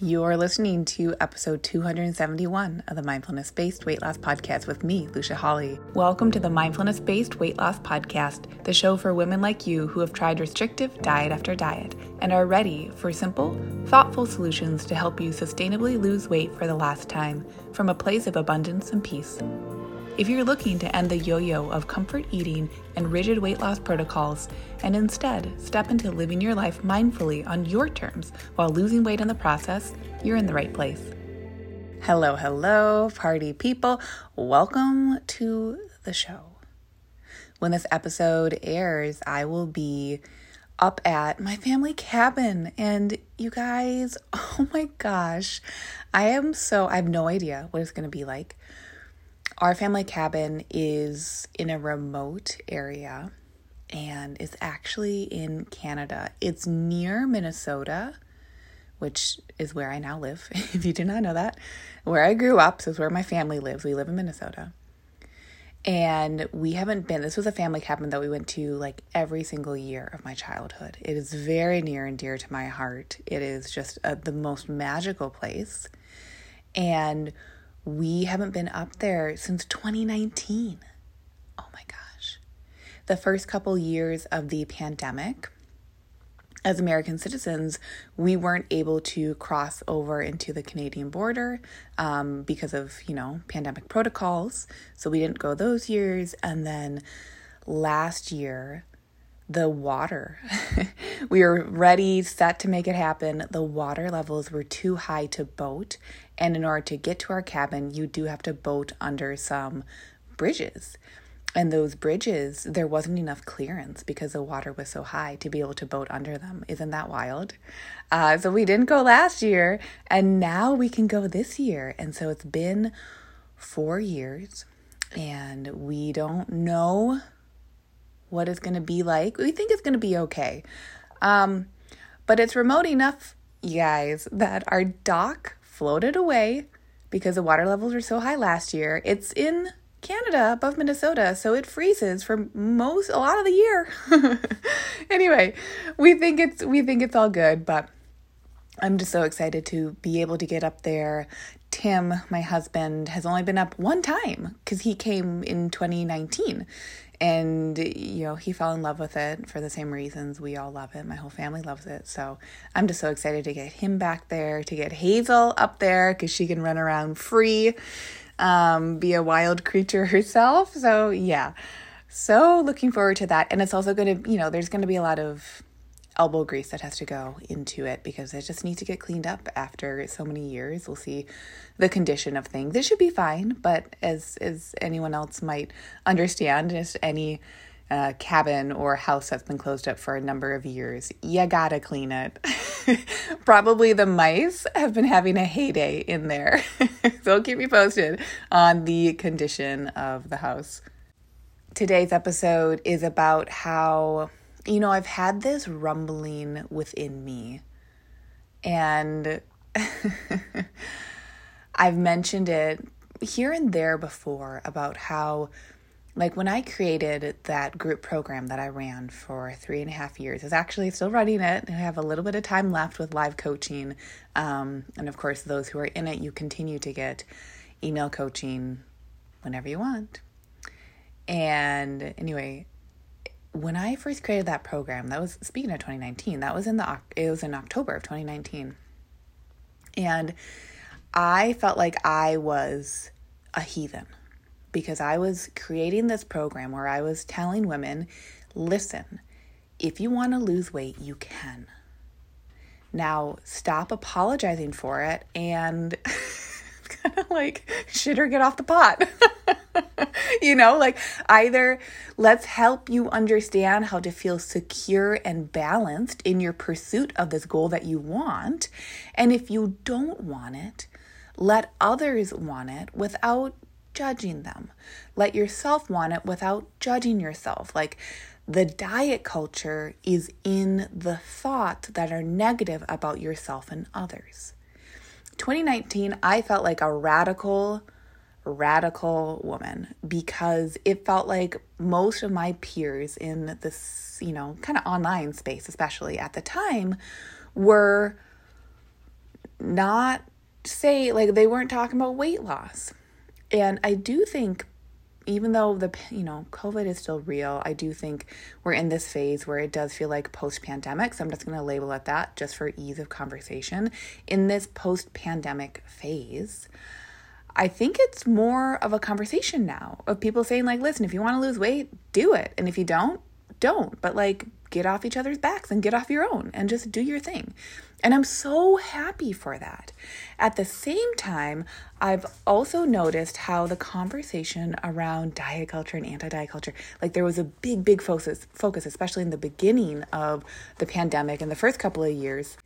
You're listening to episode 271 of the Mindfulness Based Weight Loss Podcast with me, Lucia Hawley. Welcome to the Mindfulness Based Weight Loss Podcast, the show for women like you who have tried restrictive diet after diet and are ready for simple, thoughtful solutions to help you sustainably lose weight for the last time from a place of abundance and peace. If you're looking to end the yo yo of comfort eating and rigid weight loss protocols and instead step into living your life mindfully on your terms while losing weight in the process, you're in the right place. Hello, hello, party people. Welcome to the show. When this episode airs, I will be up at my family cabin. And you guys, oh my gosh, I am so, I have no idea what it's going to be like. Our family cabin is in a remote area and it's actually in Canada. It's near Minnesota, which is where I now live, if you do not know that. Where I grew up, so it's where my family lives. We live in Minnesota. And we haven't been, this was a family cabin that we went to like every single year of my childhood. It is very near and dear to my heart. It is just a, the most magical place. And we haven't been up there since 2019. Oh my gosh. The first couple years of the pandemic, as American citizens, we weren't able to cross over into the Canadian border um, because of, you know, pandemic protocols. So we didn't go those years. And then last year, the water. we were ready, set to make it happen. The water levels were too high to boat. And in order to get to our cabin, you do have to boat under some bridges. And those bridges, there wasn't enough clearance because the water was so high to be able to boat under them. Isn't that wild? Uh, so we didn't go last year, and now we can go this year. And so it's been four years, and we don't know what it's going to be like. We think it's going to be okay. Um, but it's remote enough, you guys, that our dock floated away because the water levels were so high last year. It's in Canada above Minnesota, so it freezes for most a lot of the year. anyway, we think it's we think it's all good, but I'm just so excited to be able to get up there. Tim, my husband, has only been up one time because he came in 2019 and you know he fell in love with it for the same reasons. We all love it. My whole family loves it. So i'm just so excited to get him back there to get hazel up there because she can run around free um, be a wild creature herself. So yeah. So looking forward to that. And it's also going to you know there's going to be a lot of elbow grease that has to go into it because it just needs to get cleaned up after so many years. We'll see the condition of things. It should be fine, but as as anyone else might understand, just any uh, cabin or house that's been closed up for a number of years, you gotta clean it. Probably the mice have been having a heyday in there. so keep me posted on the condition of the house. Today's episode is about how you know, I've had this rumbling within me, and I've mentioned it here and there before about how, like, when I created that group program that I ran for three and a half years, is actually still running it. I have a little bit of time left with live coaching. Um, and of course, those who are in it, you continue to get email coaching whenever you want. And anyway, when I first created that program, that was speaking of 2019, that was in the it was in October of 2019. And I felt like I was a heathen because I was creating this program where I was telling women, listen, if you want to lose weight, you can. Now, stop apologizing for it and kind of like shit or get off the pot. you know, like either let's help you understand how to feel secure and balanced in your pursuit of this goal that you want. And if you don't want it, let others want it without judging them. Let yourself want it without judging yourself. Like the diet culture is in the thoughts that are negative about yourself and others. 2019, I felt like a radical radical woman because it felt like most of my peers in this, you know, kind of online space, especially at the time, were not say, like, they weren't talking about weight loss. And I do think even though the you know covid is still real i do think we're in this phase where it does feel like post pandemic so i'm just going to label it that just for ease of conversation in this post pandemic phase i think it's more of a conversation now of people saying like listen if you want to lose weight do it and if you don't don't but like get off each other's backs and get off your own and just do your thing and I'm so happy for that. At the same time, I've also noticed how the conversation around diet culture and anti diet culture, like there was a big, big focus, focus, especially in the beginning of the pandemic in the first couple of years.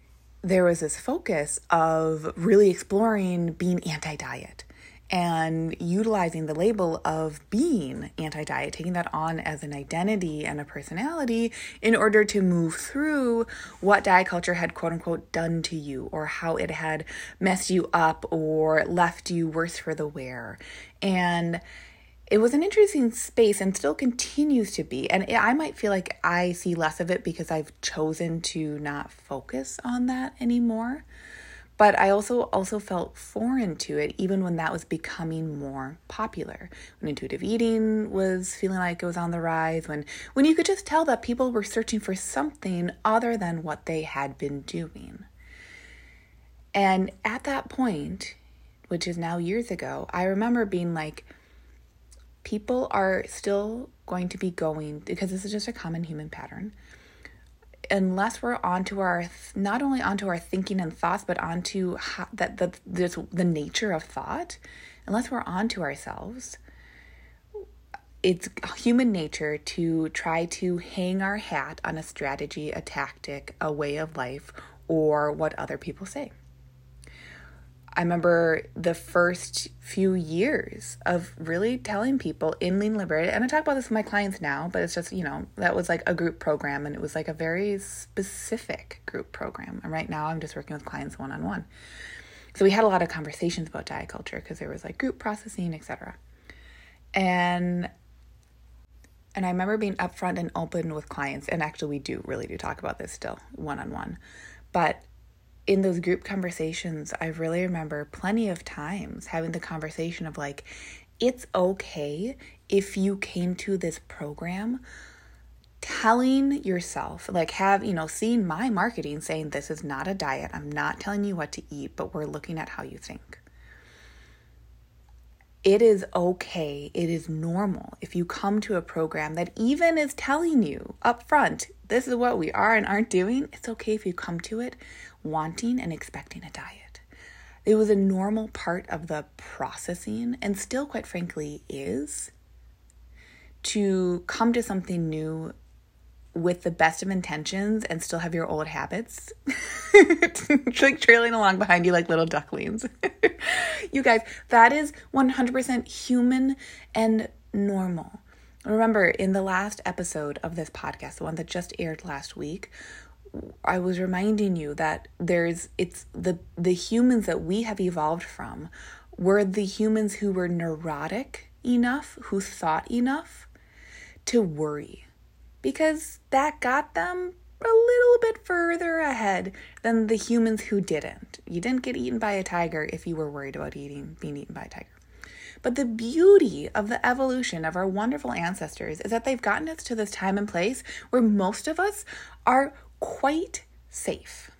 There was this focus of really exploring being anti diet and utilizing the label of being anti diet, taking that on as an identity and a personality in order to move through what diet culture had quote unquote done to you or how it had messed you up or left you worse for the wear. And it was an interesting space and still continues to be. And I might feel like I see less of it because I've chosen to not focus on that anymore but I also also felt foreign to it even when that was becoming more popular. When intuitive eating was feeling like it was on the rise, when when you could just tell that people were searching for something other than what they had been doing. And at that point, which is now years ago, I remember being like people are still going to be going because this is just a common human pattern unless we're onto our not only onto our thinking and thoughts but onto how, that the this, the nature of thought unless we're onto ourselves it's human nature to try to hang our hat on a strategy a tactic a way of life or what other people say I remember the first few years of really telling people in Lean Liberated, and I talk about this with my clients now, but it's just, you know, that was like a group program and it was like a very specific group program. And right now I'm just working with clients one on one. So we had a lot of conversations about diet culture because there was like group processing, etc. And and I remember being upfront and open with clients, and actually we do really do talk about this still one on one. But in those group conversations, I really remember plenty of times having the conversation of like, it's okay if you came to this program telling yourself, like, have, you know, seen my marketing saying this is not a diet, I'm not telling you what to eat, but we're looking at how you think. It is okay, it is normal if you come to a program that even is telling you up front, this is what we are and aren't doing. It's okay if you come to it wanting and expecting a diet. It was a normal part of the processing, and still, quite frankly, is to come to something new with the best of intentions and still have your old habits. like trailing along behind you like little ducklings. you guys, that is 100% human and normal. Remember, in the last episode of this podcast, the one that just aired last week, I was reminding you that there's it's the the humans that we have evolved from were the humans who were neurotic enough, who thought enough to worry. Because that got them a little bit further ahead than the humans who didn't. You didn't get eaten by a tiger if you were worried about eating being eaten by a tiger. But the beauty of the evolution of our wonderful ancestors is that they've gotten us to this time and place where most of us are quite safe.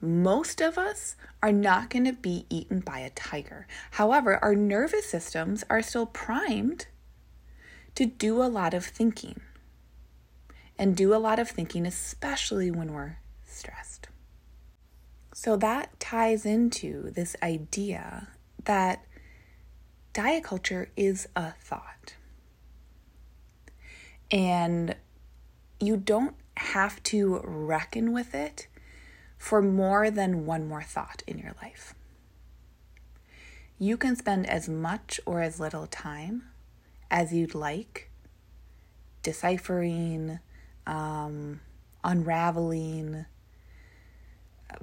Most of us are not going to be eaten by a tiger. However, our nervous systems are still primed to do a lot of thinking and do a lot of thinking, especially when we're stressed. So that ties into this idea that diet culture is a thought. And you don't have to reckon with it for more than one more thought in your life. You can spend as much or as little time as you'd like deciphering, um, unraveling,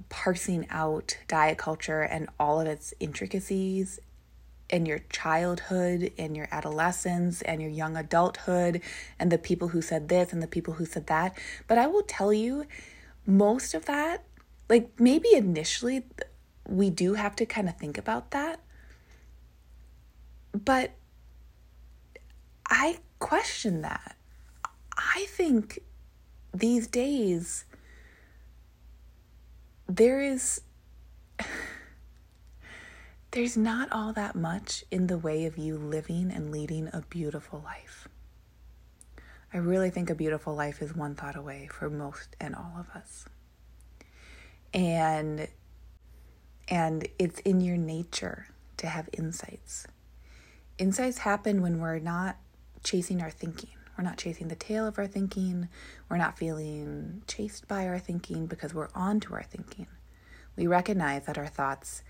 parsing out diet culture and all of its intricacies in your childhood, in your adolescence, and your young adulthood, and the people who said this and the people who said that. But I will tell you, most of that like maybe initially we do have to kind of think about that. But I question that. I think these days there is there's not all that much in the way of you living and leading a beautiful life. I really think a beautiful life is one thought away for most and all of us. And and it's in your nature to have insights. Insights happen when we're not chasing our thinking. We're not chasing the tail of our thinking. We're not feeling chased by our thinking because we're on to our thinking. We recognize that our thoughts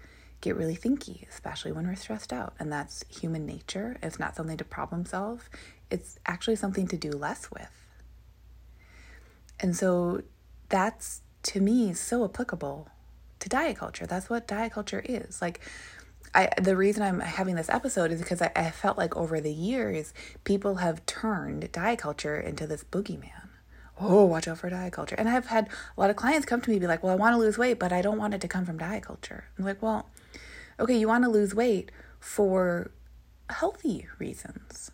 get really thinky, especially when we're stressed out. And that's human nature. It's not something to problem solve, it's actually something to do less with. And so that's to me so applicable to diet culture. That's what diet culture is. Like I the reason I'm having this episode is because I, I felt like over the years people have turned diet culture into this boogeyman. Oh, watch out for diet culture. And I've had a lot of clients come to me be like, Well, I want to lose weight, but I don't want it to come from diet culture. I'm like, Well, okay, you want to lose weight for healthy reasons.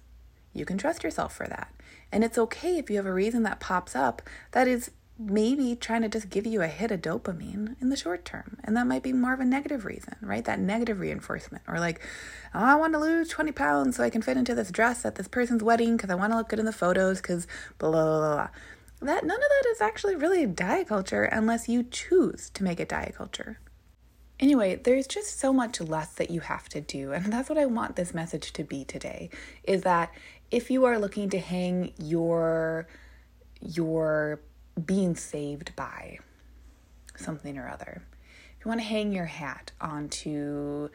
You can trust yourself for that. And it's okay if you have a reason that pops up that is maybe trying to just give you a hit of dopamine in the short term. And that might be more of a negative reason, right? That negative reinforcement. Or like, oh, I want to lose 20 pounds so I can fit into this dress at this person's wedding because I want to look good in the photos because blah, blah, blah, blah. That none of that is actually really diet culture unless you choose to make it diet culture. Anyway, there's just so much less that you have to do. And that's what I want this message to be today is that if you are looking to hang your your being saved by something or other. If you want to hang your hat onto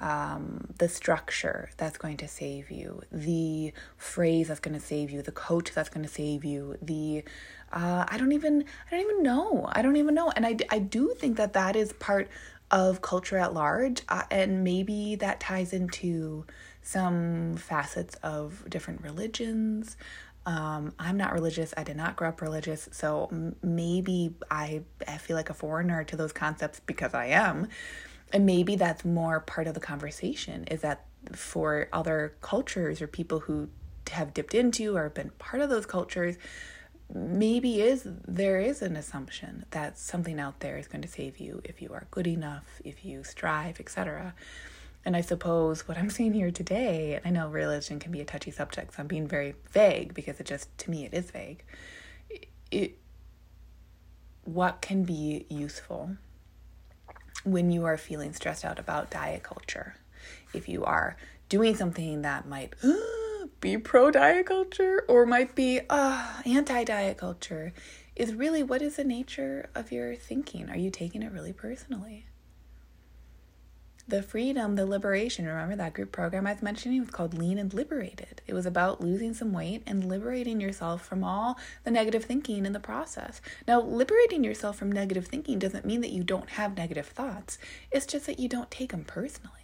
um, the structure that's going to save you, the phrase that's going to save you, the coach that's going to save you, the uh, I don't even I don't even know I don't even know, and I I do think that that is part of culture at large, uh, and maybe that ties into some facets of different religions. Um, I'm not religious. I did not grow up religious. So m- maybe I, I feel like a foreigner to those concepts because I am. And maybe that's more part of the conversation is that for other cultures or people who have dipped into or been part of those cultures, maybe is there is an assumption that something out there is going to save you if you are good enough, if you strive, etc. And I suppose what I'm saying here today, and I know religion can be a touchy subject, so I'm being very vague because it just, to me, it is vague. It, what can be useful when you are feeling stressed out about diet culture? If you are doing something that might uh, be pro diet culture or might be uh, anti diet culture, is really what is the nature of your thinking? Are you taking it really personally? the freedom, the liberation. Remember that group program I was mentioning was called Lean and Liberated. It was about losing some weight and liberating yourself from all the negative thinking in the process. Now, liberating yourself from negative thinking doesn't mean that you don't have negative thoughts, it's just that you don't take them personally.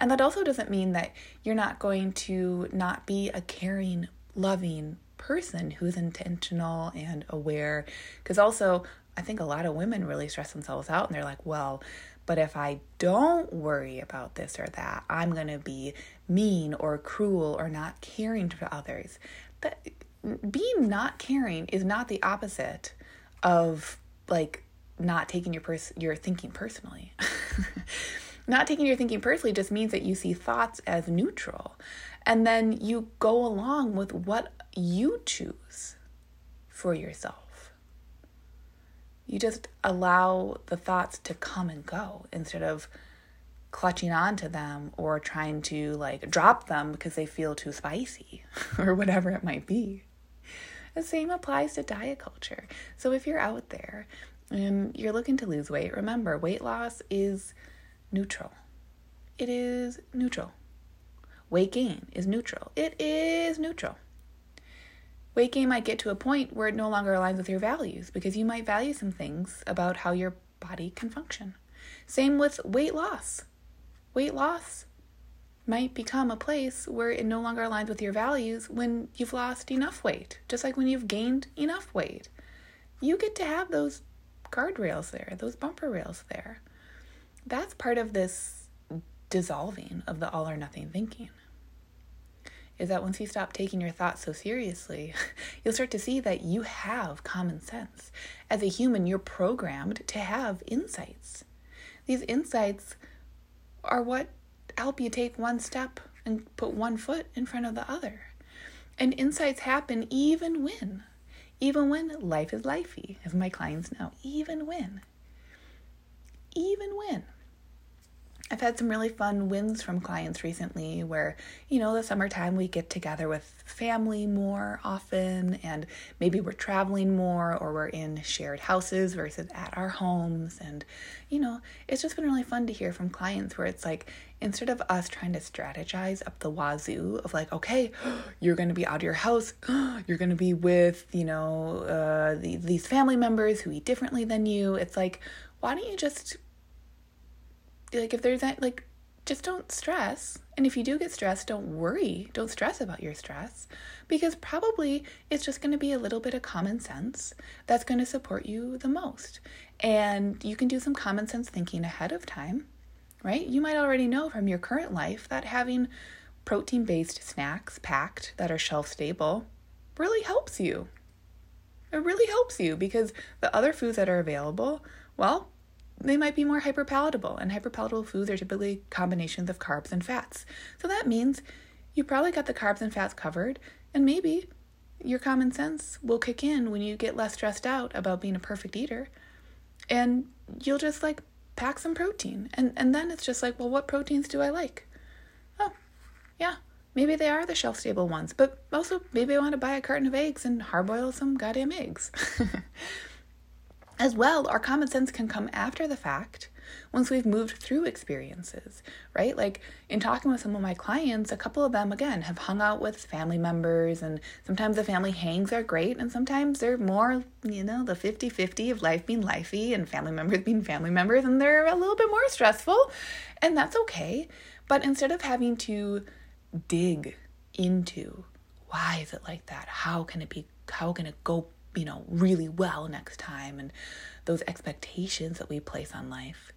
And that also doesn't mean that you're not going to not be a caring, loving person who's intentional and aware. Because also, I think a lot of women really stress themselves out and they're like, well, but if I don't worry about this or that, I'm going to be mean or cruel or not caring to others. That being not caring is not the opposite of like not taking your pers- your thinking personally. not taking your thinking personally just means that you see thoughts as neutral and then you go along with what you choose for yourself you just allow the thoughts to come and go instead of clutching on to them or trying to like drop them because they feel too spicy or whatever it might be. The same applies to diet culture. So if you're out there and you're looking to lose weight, remember weight loss is neutral. It is neutral. Weight gain is neutral. It is neutral. Weight gain might get to a point where it no longer aligns with your values because you might value some things about how your body can function. Same with weight loss. Weight loss might become a place where it no longer aligns with your values when you've lost enough weight, just like when you've gained enough weight. You get to have those guardrails there, those bumper rails there. That's part of this dissolving of the all or nothing thinking. Is that once you stop taking your thoughts so seriously, you'll start to see that you have common sense. As a human, you're programmed to have insights. These insights are what help you take one step and put one foot in front of the other. And insights happen even when, even when life is lifey, as my clients know, even when, even when. I've had some really fun wins from clients recently where, you know, the summertime we get together with family more often, and maybe we're traveling more or we're in shared houses versus at our homes. And, you know, it's just been really fun to hear from clients where it's like, instead of us trying to strategize up the wazoo of like, okay, you're going to be out of your house, you're going to be with, you know, uh, the, these family members who eat differently than you, it's like, why don't you just like if there's that like just don't stress. And if you do get stressed, don't worry. Don't stress about your stress because probably it's just going to be a little bit of common sense that's going to support you the most. And you can do some common sense thinking ahead of time, right? You might already know from your current life that having protein based snacks packed that are shelf stable really helps you. It really helps you because the other foods that are available, well, they might be more hyperpalatable, and hyperpalatable foods are typically combinations of carbs and fats. So that means you probably got the carbs and fats covered, and maybe your common sense will kick in when you get less stressed out about being a perfect eater. And you'll just like pack some protein. And and then it's just like, well, what proteins do I like? Oh, yeah. Maybe they are the shelf stable ones, but also maybe I want to buy a carton of eggs and hard boil some goddamn eggs. As well, our common sense can come after the fact once we've moved through experiences, right? Like in talking with some of my clients, a couple of them, again, have hung out with family members, and sometimes the family hangs are great, and sometimes they're more, you know, the 50 50 of life being lifey and family members being family members, and they're a little bit more stressful, and that's okay. But instead of having to dig into why is it like that? How can it be? How can it go you know, really well next time and those expectations that we place on life.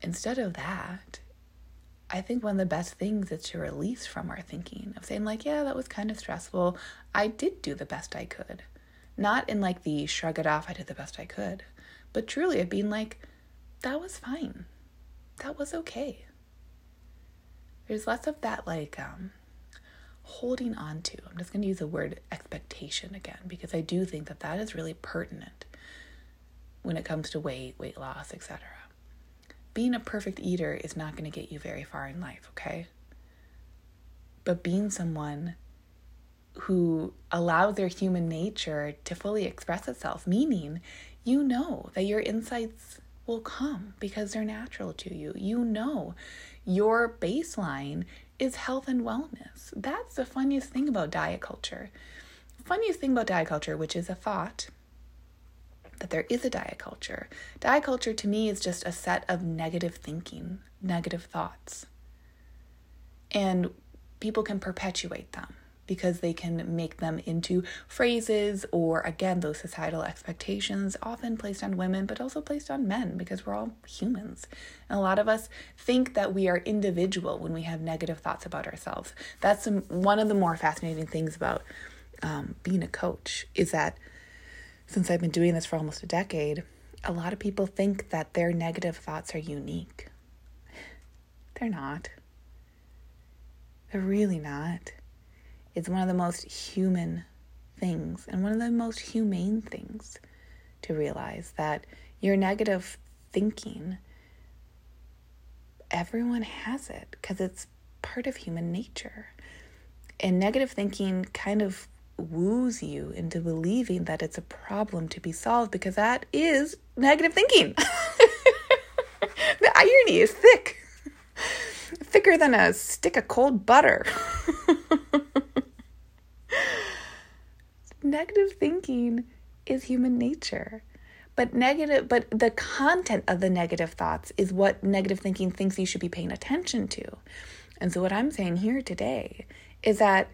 Instead of that, I think one of the best things is to release from our thinking of saying, like, yeah, that was kind of stressful. I did do the best I could. Not in like the shrug it off, I did the best I could, but truly of being like, that was fine. That was okay. There's less of that, like, um, holding on to. I'm just going to use the word expectation again because I do think that that is really pertinent when it comes to weight, weight loss, etc. Being a perfect eater is not going to get you very far in life, okay? But being someone who allows their human nature to fully express itself, meaning you know that your insights will come because they're natural to you. You know your baseline is health and wellness. That's the funniest thing about diet culture. Funniest thing about diet culture, which is a thought that there is a diet culture. Diet culture to me is just a set of negative thinking, negative thoughts. And people can perpetuate them because they can make them into phrases or, again, those societal expectations often placed on women, but also placed on men because we're all humans. And a lot of us think that we are individual when we have negative thoughts about ourselves. That's some, one of the more fascinating things about um, being a coach is that since I've been doing this for almost a decade, a lot of people think that their negative thoughts are unique. They're not. They're really not. It's one of the most human things and one of the most humane things to realize that your negative thinking, everyone has it because it's part of human nature. And negative thinking kind of woos you into believing that it's a problem to be solved because that is negative thinking. the irony is thick, thicker than a stick of cold butter. negative thinking is human nature. But negative but the content of the negative thoughts is what negative thinking thinks you should be paying attention to. And so what I'm saying here today is that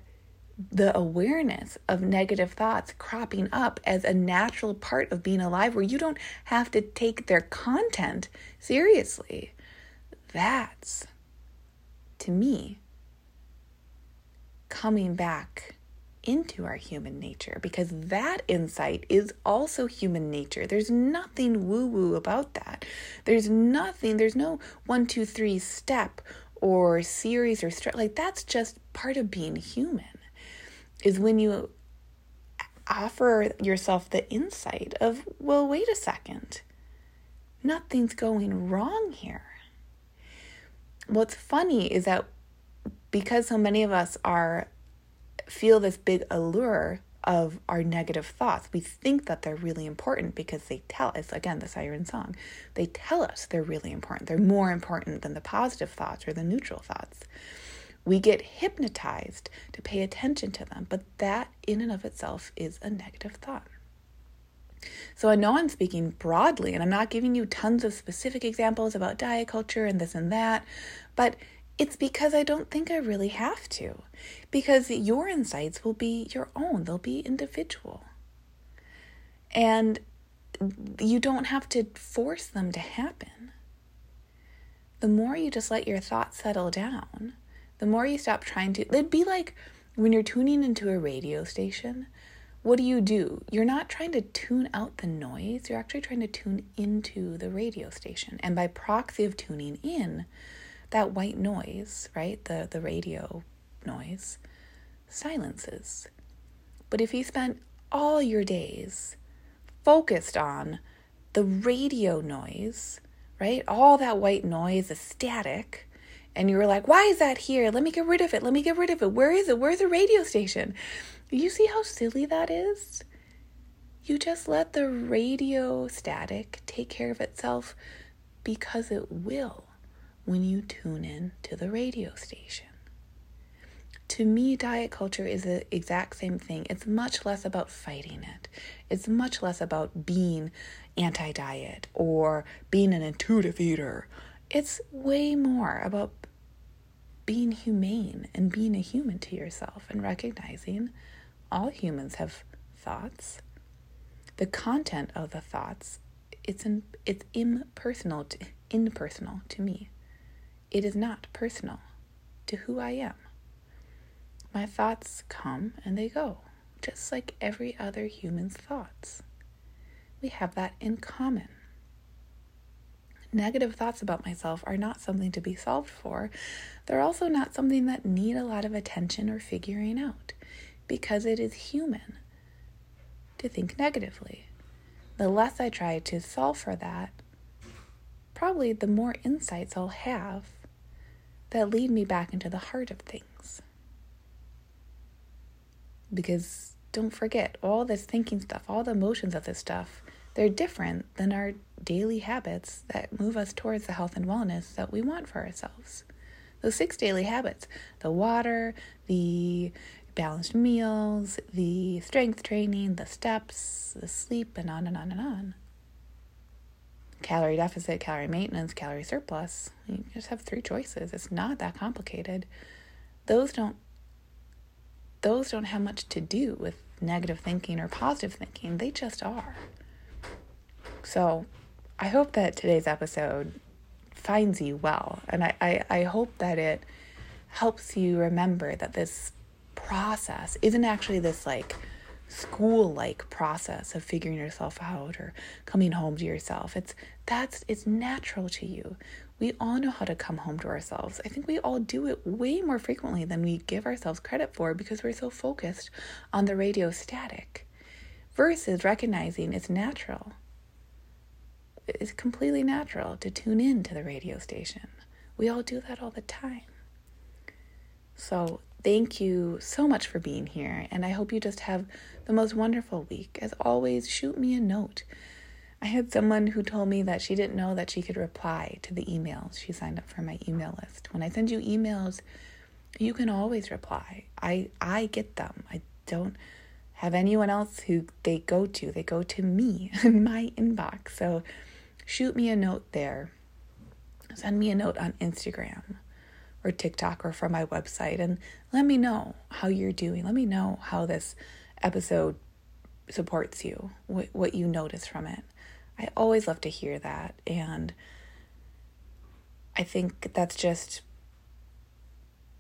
the awareness of negative thoughts cropping up as a natural part of being alive where you don't have to take their content seriously. That's, to me, coming back into our human nature because that insight is also human nature. There's nothing woo woo about that. There's nothing, there's no one, two, three step or series or like that's just part of being human is when you offer yourself the insight of, well, wait a second, nothing's going wrong here. What's funny is that because so many of us are feel this big allure of our negative thoughts. We think that they're really important because they tell us, again, the siren song, they tell us they're really important. They're more important than the positive thoughts or the neutral thoughts. We get hypnotized to pay attention to them, but that in and of itself is a negative thought. So I know I'm speaking broadly and I'm not giving you tons of specific examples about diet culture and this and that, but it's because I don't think I really have to. Because your insights will be your own, they'll be individual. And you don't have to force them to happen. The more you just let your thoughts settle down, the more you stop trying to. It'd be like when you're tuning into a radio station. What do you do? You're not trying to tune out the noise, you're actually trying to tune into the radio station. And by proxy of tuning in, that white noise, right, the, the radio noise, silences. But if you spent all your days focused on the radio noise, right, all that white noise, the static, and you were like, why is that here? Let me get rid of it. Let me get rid of it. Where is it? Where's the radio station? You see how silly that is? You just let the radio static take care of itself because it will when you tune in to the radio station. To me, diet culture is the exact same thing. It's much less about fighting it. It's much less about being anti diet or being an intuitive eater. It's way more about being humane and being a human to yourself and recognizing all humans have thoughts. The content of the thoughts, it's, in, it's impersonal to, impersonal to me. It is not personal to who I am. My thoughts come and they go, just like every other human's thoughts. We have that in common. Negative thoughts about myself are not something to be solved for. They're also not something that need a lot of attention or figuring out because it is human to think negatively. The less I try to solve for that, probably the more insights I'll have that lead me back into the heart of things. Because don't forget, all this thinking stuff, all the emotions of this stuff, they're different than our daily habits that move us towards the health and wellness that we want for ourselves. Those six daily habits the water, the balanced meals, the strength training, the steps, the sleep, and on and on and on calorie deficit, calorie maintenance, calorie surplus. You just have three choices. It's not that complicated. Those don't those don't have much to do with negative thinking or positive thinking. They just are. So I hope that today's episode finds you well. And I, I, I hope that it helps you remember that this process isn't actually this like school like process of figuring yourself out or coming home to yourself. It's that's it's natural to you. We all know how to come home to ourselves. I think we all do it way more frequently than we give ourselves credit for because we're so focused on the radio static versus recognizing it's natural. It's completely natural to tune in to the radio station. We all do that all the time. So, thank you so much for being here, and I hope you just have the most wonderful week. As always, shoot me a note. I had someone who told me that she didn't know that she could reply to the emails. She signed up for my email list. When I send you emails, you can always reply. I I get them. I don't have anyone else who they go to. They go to me in my inbox. So shoot me a note there. Send me a note on Instagram or TikTok or from my website and let me know how you're doing. Let me know how this episode supports you, what, what you notice from it. I always love to hear that. And I think that's just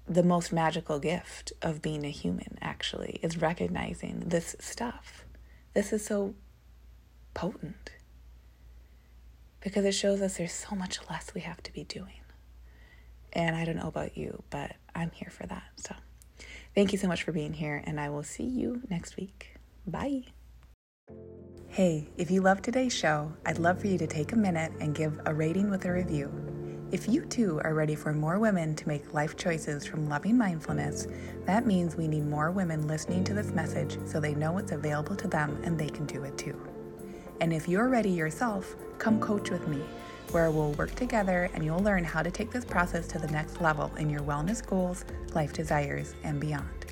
the most magical gift of being a human, actually, is recognizing this stuff. This is so potent because it shows us there's so much less we have to be doing. And I don't know about you, but I'm here for that. So thank you so much for being here, and I will see you next week. Bye. Hey, if you love today's show, I'd love for you to take a minute and give a rating with a review. If you too are ready for more women to make life choices from loving mindfulness, that means we need more women listening to this message so they know it's available to them and they can do it too. And if you're ready yourself, come coach with me, where we'll work together and you'll learn how to take this process to the next level in your wellness goals, life desires, and beyond.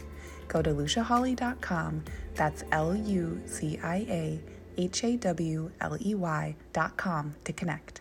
Go to luciahawley.com, that's L U C I A H A W L E Y.com to connect.